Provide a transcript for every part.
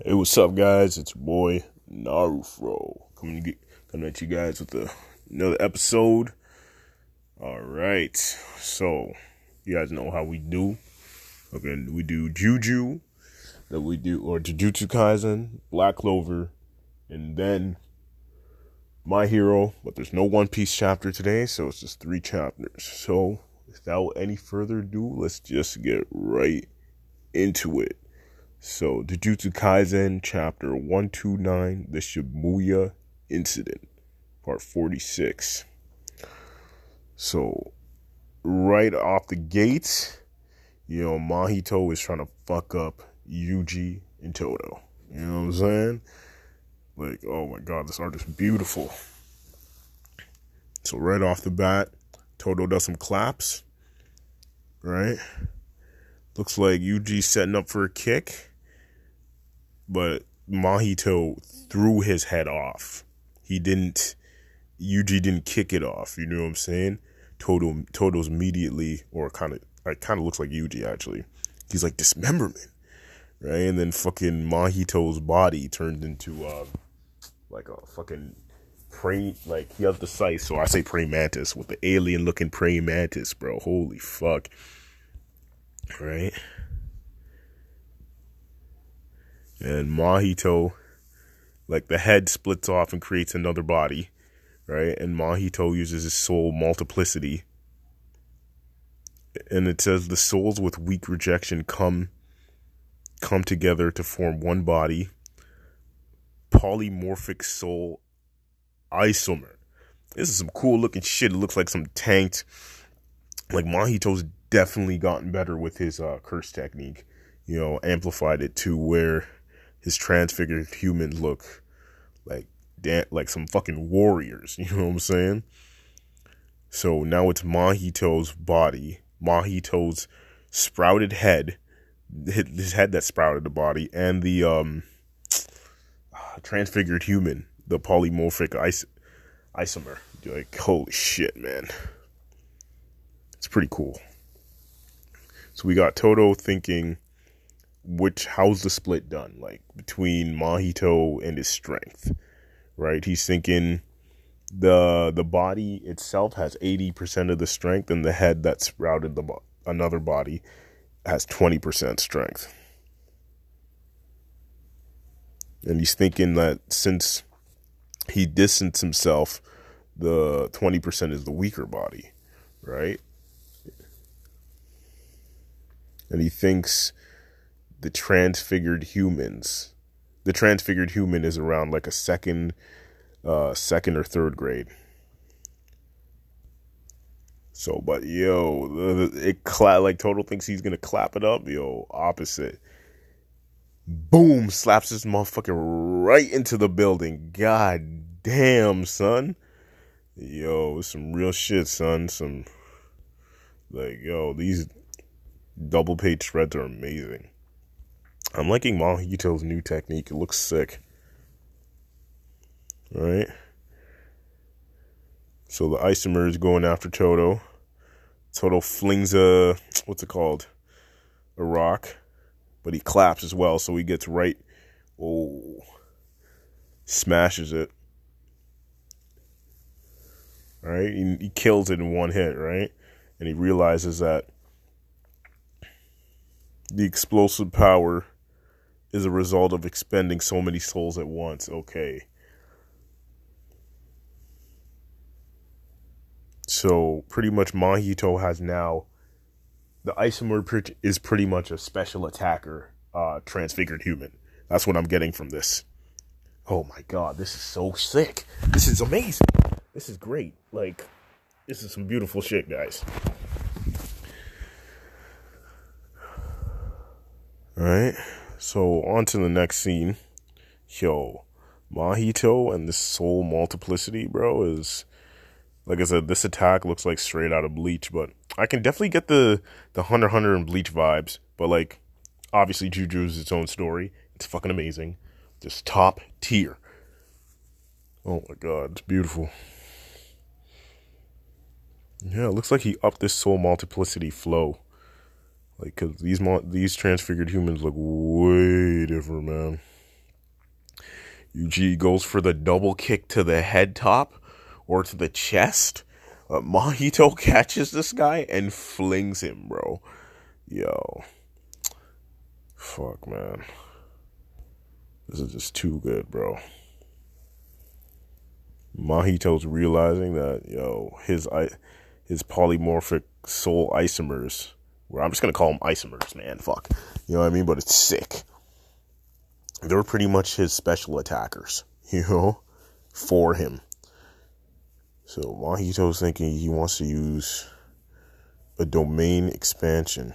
Hey, what's up, guys? It's your boy Narufro coming to get, coming at you guys with a, another episode. All right, so you guys know how we do. Okay, we do Juju, that we do or Jujutsu Kaisen, Black Clover, and then My Hero. But there's no One Piece chapter today, so it's just three chapters. So without any further ado, let's just get right into it. So, the Jujutsu Kaisen, chapter 129, The Shibuya Incident, part 46. So, right off the gate, you know, Mahito is trying to fuck up Yuji and Todo. You know what I'm saying? Like, oh my god, this art is beautiful. So, right off the bat, Todo does some claps, right? Looks like Yuji setting up for a kick but Mahito threw his head off. He didn't. Yuji didn't kick it off. You know what I'm saying? Todo Todo's immediately, or kind of, it kind of looks like Yuji actually. He's like dismemberment, right? And then fucking Mahito's body turned into uh, like a fucking praying, like he has the sight. So I say praying mantis with the alien looking praying mantis, bro. Holy fuck, right? And Mahito, like the head splits off and creates another body, right? And Mahito uses his soul multiplicity. And it says the souls with weak rejection come come together to form one body. Polymorphic soul isomer. This is some cool looking shit. It looks like some tanked like Mahito's definitely gotten better with his uh, curse technique. You know, amplified it to where his transfigured human look like dan- like some fucking warriors. You know what I'm saying? So now it's Mahito's body, Mahito's sprouted head, his head that sprouted the body, and the um transfigured human, the polymorphic is- isomer. Like, holy shit, man. It's pretty cool. So we got Todo thinking which how's the split done like between Mahito and his strength, right? He's thinking the the body itself has 80% of the strength and the head that sprouted the another body has 20% strength. And he's thinking that since he distanced himself, the 20% is the weaker body, right? And he thinks the transfigured humans. The transfigured human is around like a second, uh, second or third grade. So, but yo, it clap like Todo thinks he's gonna clap it up. Yo, opposite. Boom! Slaps this motherfucker right into the building. God damn, son. Yo, some real shit, son. Some like yo, these double page spreads are amazing. I'm liking Mahito's new technique. It looks sick. All right. So the isomer is going after Todo. Todo flings a what's it called? A rock, but he claps as well, so he gets right. Oh, smashes it. All right, he, he kills it in one hit, right? And he realizes that the explosive power is a result of expending so many souls at once. Okay. So pretty much Mahito has now the isomer is pretty much a special attacker, uh, transfigured human. That's what I'm getting from this. Oh my god, this is so sick. This is amazing. This is great. Like, this is some beautiful shit, guys. All right. So on to the next scene. Yo, Mahito and this soul multiplicity, bro, is like I said, this attack looks like straight out of Bleach, but I can definitely get the the Hunter Hunter and Bleach vibes. But like, obviously, Juju's its own story. It's fucking amazing, just top tier. Oh my god, it's beautiful. Yeah, it looks like he upped this soul multiplicity flow. Like, cause these these transfigured humans look way different, man. Yuji goes for the double kick to the head top or to the chest. Uh, Mahito catches this guy and flings him, bro. Yo. Fuck, man. This is just too good, bro. Mahito's realizing that, yo, his his polymorphic soul isomers, where I'm just gonna call them isomers, man. Fuck. You know what I mean? But it's sick. They're pretty much his special attackers, you know, for him. So Mahito's thinking he wants to use a domain expansion.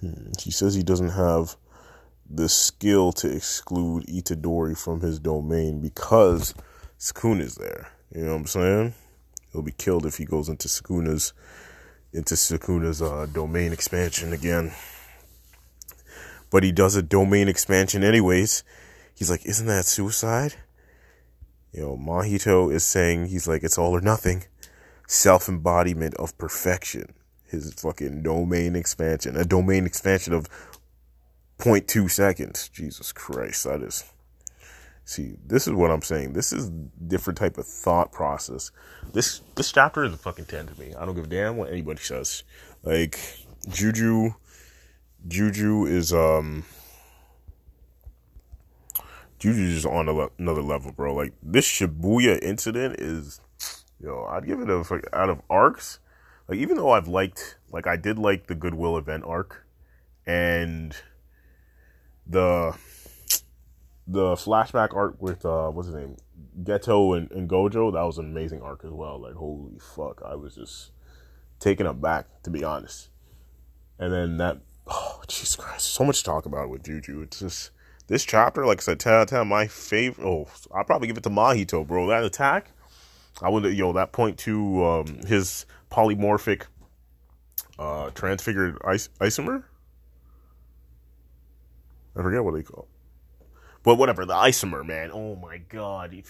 Hmm. He says he doesn't have the skill to exclude Itadori from his domain because Sukuna's there. You know what I'm saying? He'll be killed if he goes into Sukuna's into Sukuna's uh, domain expansion again. But he does a domain expansion anyways. He's like, isn't that suicide? You know, Mahito is saying he's like, it's all or nothing. Self embodiment of perfection. His fucking domain expansion. A domain expansion of 0.2 seconds. Jesus Christ, that is. See, this is what I'm saying. This is different type of thought process. This this chapter is a fucking 10 to me. I don't give a damn what anybody says. Like Juju Juju is um Juju is on le- another level, bro. Like this Shibuya incident is, yo, I'd give it a out of arcs. Like even though I've liked, like I did like the Goodwill event arc, and the the flashback arc with uh what's his name, Geto and, and Gojo. That was an amazing arc as well. Like holy fuck, I was just taken aback to be honest. And then that, oh Jesus Christ, so much to talk about with Juju. It's just this chapter, like I said, 10 out of 10, my favorite. Oh, I'll probably give it to Mahito, bro. That attack, I would, yo, that point to um, his polymorphic uh, transfigured is- isomer. I forget what they call. But whatever, the isomer, man. Oh my god. You,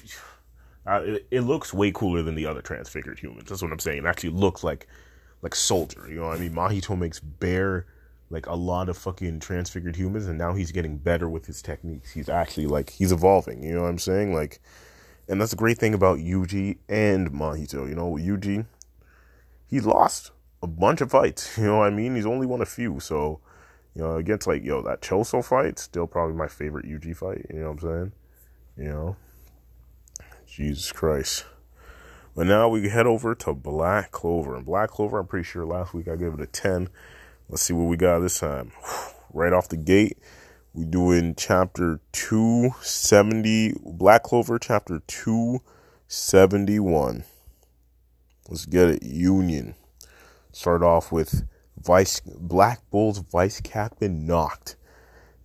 uh, it, it, looks way cooler than the other transfigured humans. That's what I'm saying. It actually looks like like soldier. You know what I mean? Mahito makes bare like a lot of fucking transfigured humans and now he's getting better with his techniques. He's actually like he's evolving, you know what I'm saying? Like and that's the great thing about Yuji and Mahito, you know, Yuji he lost a bunch of fights, you know what I mean? He's only won a few, so you know, against like yo, that Choso fight, still probably my favorite Yuji fight, you know what I'm saying? You know. Jesus Christ. But now we head over to Black Clover. And Black Clover, I'm pretty sure last week I gave it a 10. Let's see what we got this time. Right off the gate, we do in chapter 270, Black Clover chapter 271. Let's get it. Union. Start off with Vice Black Bull's Vice Captain knocked.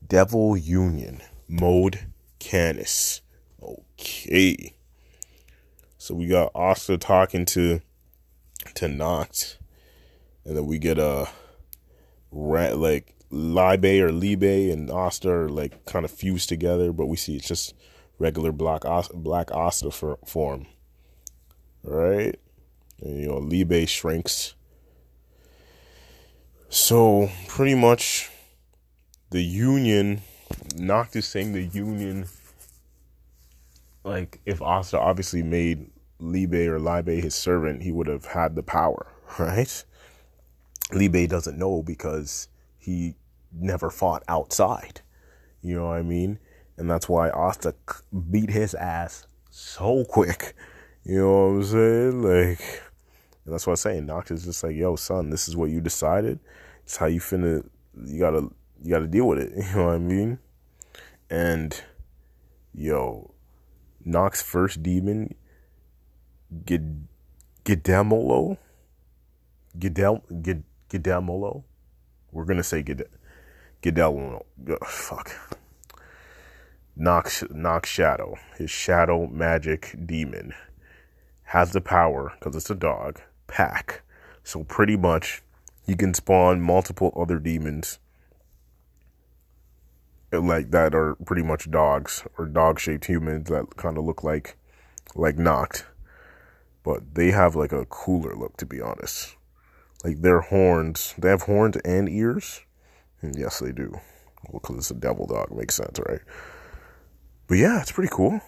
Devil Union. Mode Canis. Okay. So we got Asta talking to to Nacht. And then we get a uh, like Liebe or Liebe and are like kind of fused together, but we see it's just regular black black for, form. Right? And you know, Liebe shrinks. So pretty much the union Nacht is saying the union like if Asta obviously made Liebe or Liebe his servant, he would have had the power, right? Liebe doesn't know because he never fought outside. You know what I mean? And that's why Asta beat his ass so quick. You know what I'm saying? Like, and that's what I'm saying. Nacht is just like, yo, son, this is what you decided. It's how you finna, you gotta, you gotta deal with it. You know what I mean? And, yo, Nacht's first demon, Gid, Gidemolo, Gidel, Gid, Gidemolo. We're gonna say Gid, Gidemolo. fuck. Nacht, Nacht Shadow, his shadow magic demon, has the power because it's a dog pack. So pretty much, he can spawn multiple other demons like that are pretty much dogs or dog shaped humans that kind of look like like Nacht. But they have like a cooler look to be honest. Like their horns, they have horns and ears. And yes, they do. Well, because it's a devil dog, makes sense, right? But yeah, it's pretty cool.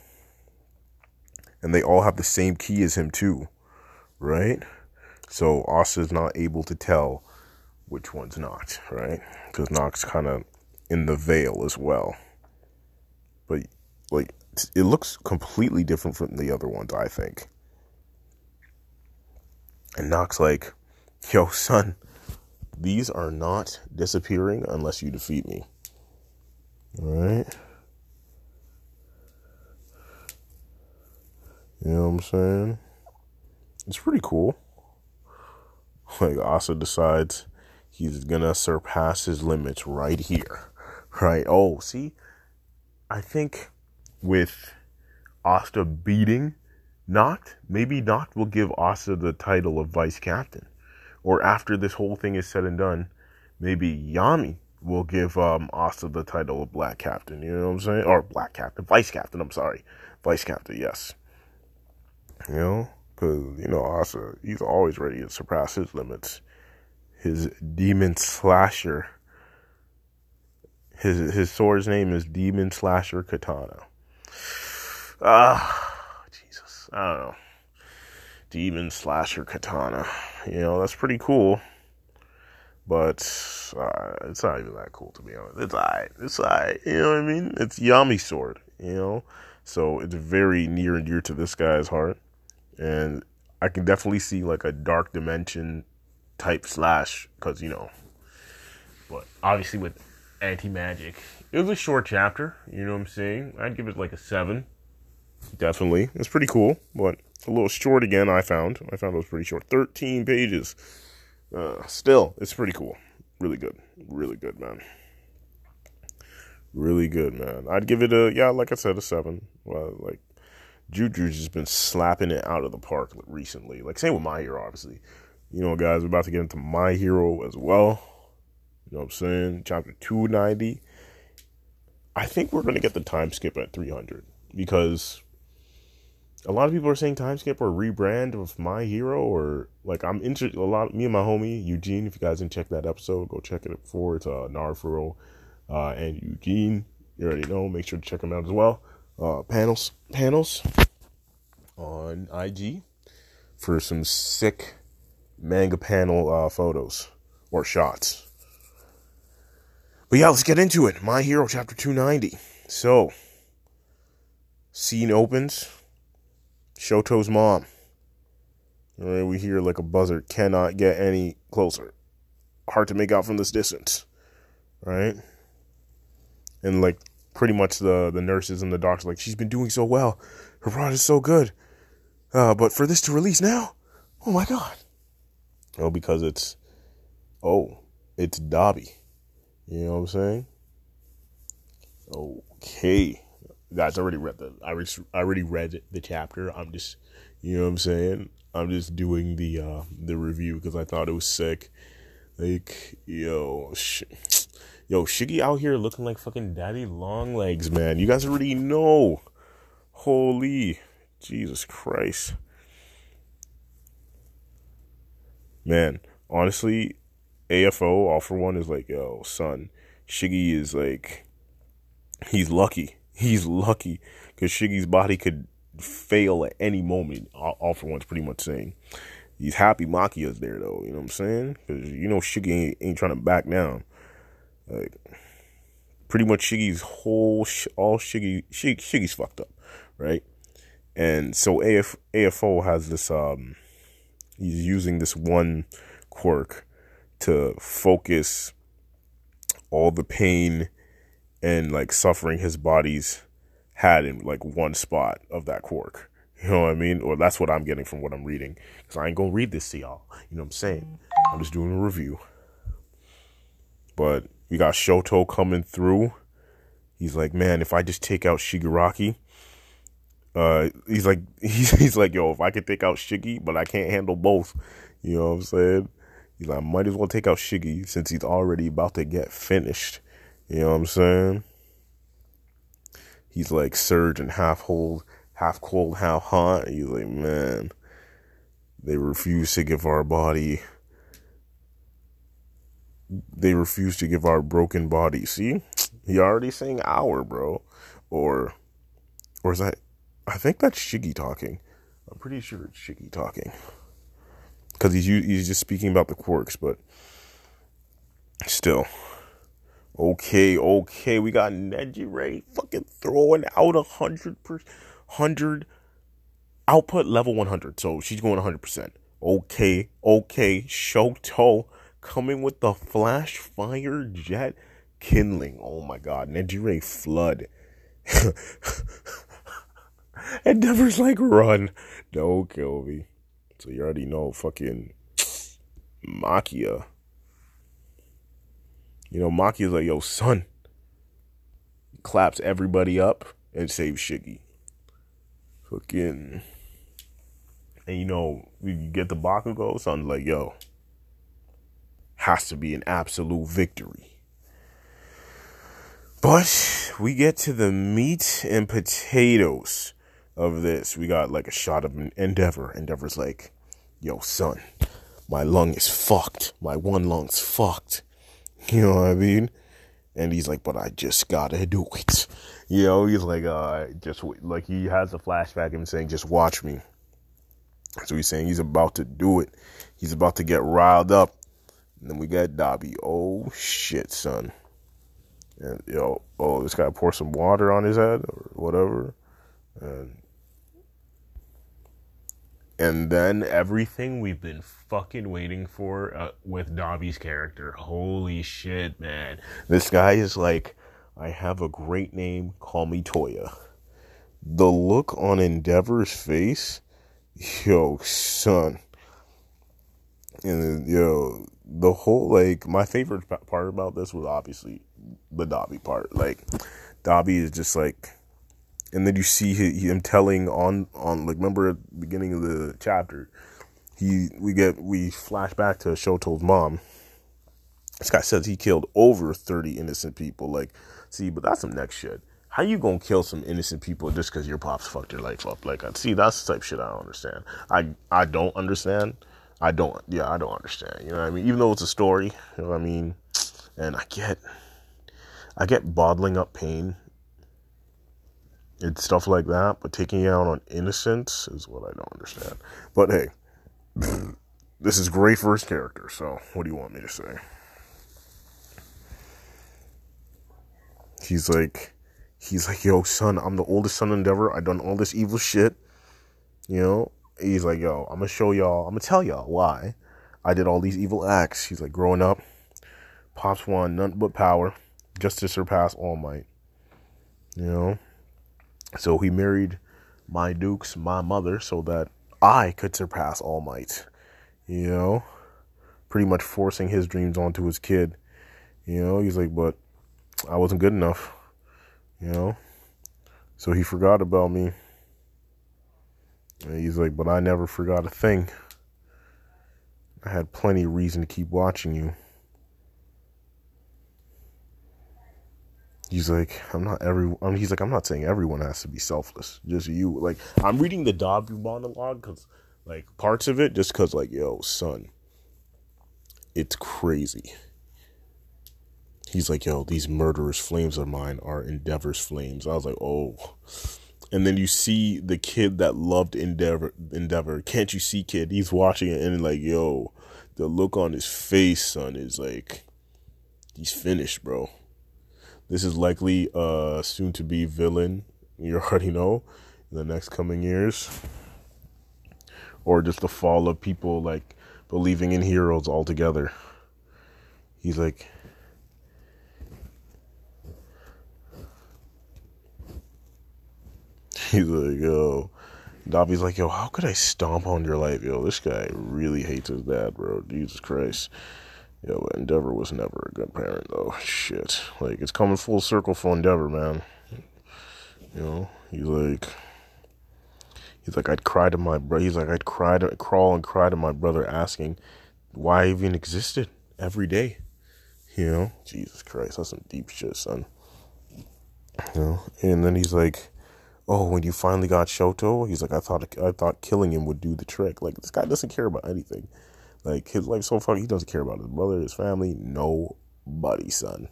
And they all have the same key as him too, right? So Asta's not able to tell which one's not, right? Because Nox kind of in the veil as well. But like it looks completely different from the other ones, I think. And Nox like, yo, son, these are not disappearing unless you defeat me. Alright? You know what I'm saying? It's pretty cool. Like Asta decides he's gonna surpass his limits right here. Right? Oh, see? I think with Asta beating Nacht, maybe Nacht will give Asta the title of vice captain. Or after this whole thing is said and done, maybe Yami will give um, Asta the title of black captain. You know what I'm saying? Or black captain, vice captain. I'm sorry, vice captain. Yes. You know, because you know Asta, he's always ready to surpass his limits. His demon slasher. His his sword's name is Demon Slasher Katana. Ah, Jesus, I don't know. Demon Slasher Katana. You know, that's pretty cool. But uh, it's not even that cool to be honest. It's alright. It's alright. You know what I mean? It's Yami sword. You know, so it's very near and dear to this guy's heart, and I can definitely see like a dark dimension type slash because you know. But obviously with anti magic, it was a short chapter. You know what I'm saying? I'd give it like a seven. Definitely, it's pretty cool, but a little short again. I found. I found it was pretty short. Thirteen pages. Uh, still, it's pretty cool. Really good. Really good, man. Really good, man. I'd give it a yeah, like I said, a seven. Well, like Juju's just been slapping it out of the park recently. Like same with my hero, obviously. You know, guys, we're about to get into my hero as well. You know what I'm saying? Chapter 290. I think we're gonna get the time skip at 300 because a lot of people are saying time skip or rebrand of my hero or like I'm interested a lot me and my homie Eugene if you guys didn't check that episode go check it before it's uh Narfuro uh and Eugene you already know make sure to check them out as well uh panels panels on IG for some sick manga panel uh photos or shots but yeah let's get into it my hero chapter 290 so scene opens Shoto's mom. Right, we hear like a buzzard cannot get any closer. Hard to make out from this distance. Right? And like pretty much the the nurses and the doctors like she's been doing so well. Her product is so good. Uh, but for this to release now, oh my god. Oh, because it's oh, it's Dabi. You know what I'm saying? Okay guys I already read the I already, I already read the chapter. I'm just you know what I'm saying. I'm just doing the uh the review because I thought it was sick. Like yo, sh- yo, Shiggy out here looking like fucking daddy long legs, man. You guys already know. Holy Jesus Christ, man. Honestly, AFO all for one is like yo, son. Shiggy is like he's lucky he's lucky because Shiggy's body could fail at any moment. All, for one's pretty much saying. He's happy Machia's there though. You know what I'm saying? Because you know Shiggy ain't, ain't, trying to back down. Like pretty much Shiggy's whole all Shiggy Shig, Shiggy's fucked up, right? And so AF, AFO has this um he's using this one quirk to focus all the pain and like suffering his body's had in like one spot of that quirk. You know what I mean? Or that's what I'm getting from what I'm reading. Because I ain't gonna read this to y'all. You know what I'm saying? I'm just doing a review. But we got Shoto coming through. He's like, man, if I just take out Shigaraki, uh, he's like, he's, he's like, yo, if I could take out Shiggy, but I can't handle both, you know what I'm saying? He's like, I might as well take out Shiggy since he's already about to get finished. You know what I'm saying? He's like surge and half hold, half cold, half hot. He's like, man, they refuse to give our body. They refuse to give our broken body. See, He already saying our, bro. Or, or is that, I think that's Shiggy talking. I'm pretty sure it's Shiggy talking. Because he's, he's just speaking about the quirks, but still. Okay, okay, we got Nejire fucking throwing out a hundred per hundred output level 100. So she's going 100%. Okay, okay, Shoto coming with the flash fire jet kindling. Oh my god, Nejire flood. Endeavor's like run. Don't kill me. So you already know fucking Machia. You know, Machia's like, yo, son. Claps everybody up and saves Shiggy. Fucking and you know, you get the Bakugo, something like, yo, has to be an absolute victory. But we get to the meat and potatoes of this. We got like a shot of Endeavor. Endeavor's like, yo, son, my lung is fucked. My one lung's fucked. You know what I mean? And he's like, but I just gotta do it. You know, he's like, uh, just like he has a flashback of him saying, just watch me. So he's saying he's about to do it. He's about to get riled up. And then we got Dabi. Oh shit, son. And yo, oh, this guy pour some water on his head or whatever. And and then everything we've been fucking waiting for uh, with Dabi's character. Holy shit, man. This guy is like, I have a great name, call me Toya. The look on Endeavor's face yo, son. And yo, the whole like my favorite part about this was obviously the Dabi part. Like Dabi is just like, and then you see him telling on on like remember at the beginning of the chapter, he we get we flash back to Shoto's mom. This guy says he killed over thirty innocent people. Like, see, but that's some next shit how you gonna kill some innocent people just because your pops fucked your life up? Like, I see, that's the type shit I don't understand. I I don't understand. I don't. Yeah, I don't understand. You know what I mean? Even though it's a story, you know what I mean. And I get, I get bottling up pain and stuff like that, but taking it out on innocence is what I don't understand. But hey, this is great for his character. So what do you want me to say? He's like he's like, yo, son, I'm the oldest son of Endeavor. I done all this evil shit. You know? He's like, yo, I'm gonna show y'all, I'm gonna tell y'all why I did all these evil acts. He's like, growing up, Pops wanted none but power just to surpass All Might. You know? So he married my Dukes, my mother, so that I could surpass All Might. You know? Pretty much forcing his dreams onto his kid. You know, he's like, but I wasn't good enough. You know? So he forgot about me. And he's like, but I never forgot a thing. I had plenty of reason to keep watching you. He's like, I'm not every. I mean, he's like, I'm not saying everyone has to be selfless. Just you. Like, I'm reading the Dabi monologue because, like, parts of it, just because, like, yo, son, it's crazy he's like, yo, these murderous flames of mine are Endeavor's flames. I was like, oh. And then you see the kid that loved Endeavor. Endeavor, can't you see, kid? He's watching it and like, yo, the look on his face, son, is like, he's finished, bro. This is likely a soon to be villain. You already know in the next coming years, or just the fall of people like believing in heroes altogether. He's like, He's like, yo. Dabi's like, yo, how could I stomp on your life? Yo, this guy really hates his dad, bro. Jesus Christ. Yo, Endeavor was never a good parent, though. Shit. Like, it's coming full circle for Endeavor, man. You know, he's like, he's like, I'd cry to my brother. He's like, I'd cry to, crawl and cry to my brother asking why I even existed every day. You know, Jesus Christ, that's some deep shit, son. You know, and then he's like, oh, when you finally got Shoto, he's like, I thought I thought killing him would do the trick. Like this guy doesn't care about anything. Like his life so far, he doesn't care about his brother, his family, nobody, son.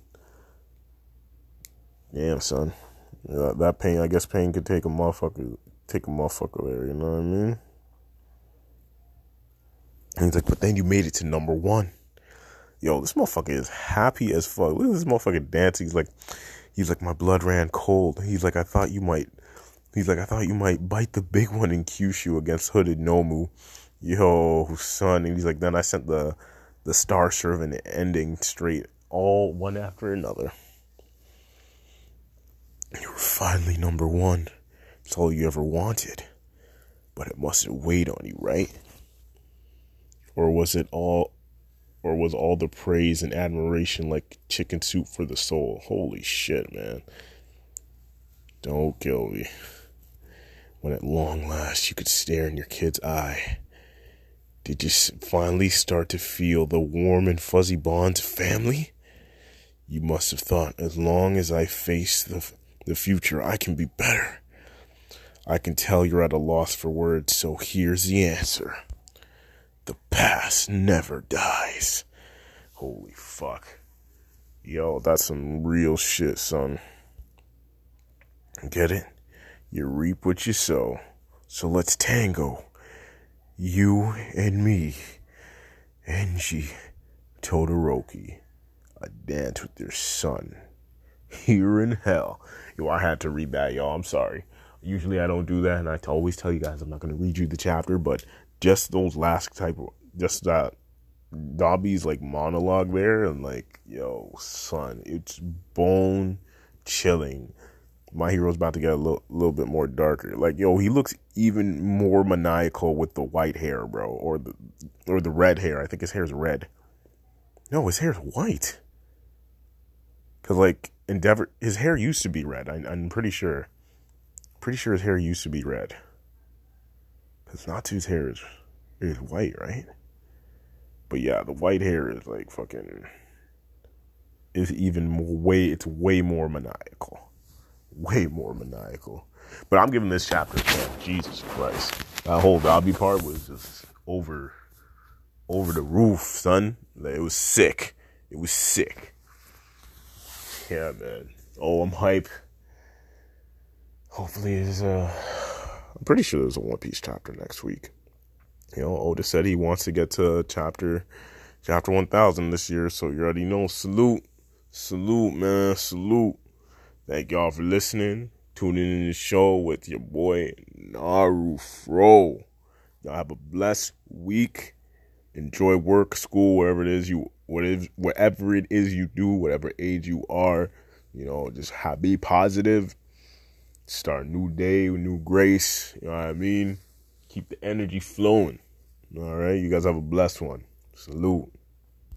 Damn, son. That pain, I guess pain could take a motherfucker, take a motherfucker there, you know what I mean? And he's like, but then you made it to number one. Yo, this motherfucker is happy as fuck. Look at this motherfucker dancing. He's like, he's like, my blood ran cold. He's like, I thought you might, he's like, I thought you might bite the big one in Kyushu against Hooded Nomu. Yo, son. And he's like, then I sent the, the Star Servant ending straight, all one after another. You were finally number one. It's all you ever wanted. But it mustn't wait on you, right? Or was it all or was all the praise and admiration like chicken soup for the soul? Holy shit, man. Don't kill me. When at long last you could stare in your kid's eye. Did you finally start to feel the warm and fuzzy bonds of family? You must have thought, as long as I face the the future, I can be better. I can tell you're at a loss for words, so here's the answer. The past never dies. Holy fuck. Yo, that's some real shit, son. Get it? You reap what you sow. So let's tango. You and me. Enji Todoroki. A dance with your son. Here in hell. Yo, I had to read that, y'all. I'm sorry. Usually I don't do that, and I always tell you guys I'm not going to read you the chapter, but just those last type of, just that Dabi's like monologue there, and like, yo, son, it's bone chilling. My hero's about to get a little, little bit more darker. Like, yo, he looks even more maniacal with the white hair, bro, or the or the red hair. I think his hair's red. No, his hair's white. Cause like Endeavor, his hair used to be red. I, am pretty sure. Pretty sure his hair used to be red. Cause Natsu's hair is is white, right? But yeah, the white hair is like fucking. Is even more way. It's way more maniacal. Way more maniacal. But I'm giving this chapter man, Jesus Christ. That whole Dabi part was just over, over the roof, son. It was sick. It was sick. Yeah, man. Oh, I'm hype. Hopefully, is uh, I'm pretty sure there's a One Piece chapter next week. You know, Oda said he wants to get to chapter, chapter 1000 this year. So you already know. Salute, salute, man, salute. Thank y'all for listening, tuning in the show with your boy Naru Fro. Y'all have a blessed week. Enjoy work, school, wherever it is you whatever whatever it is you do, whatever age you are, you know, just have, be positive. Start a new day, with new grace. You know what I mean? Keep the energy flowing. All right, you guys have a blessed one. Salute.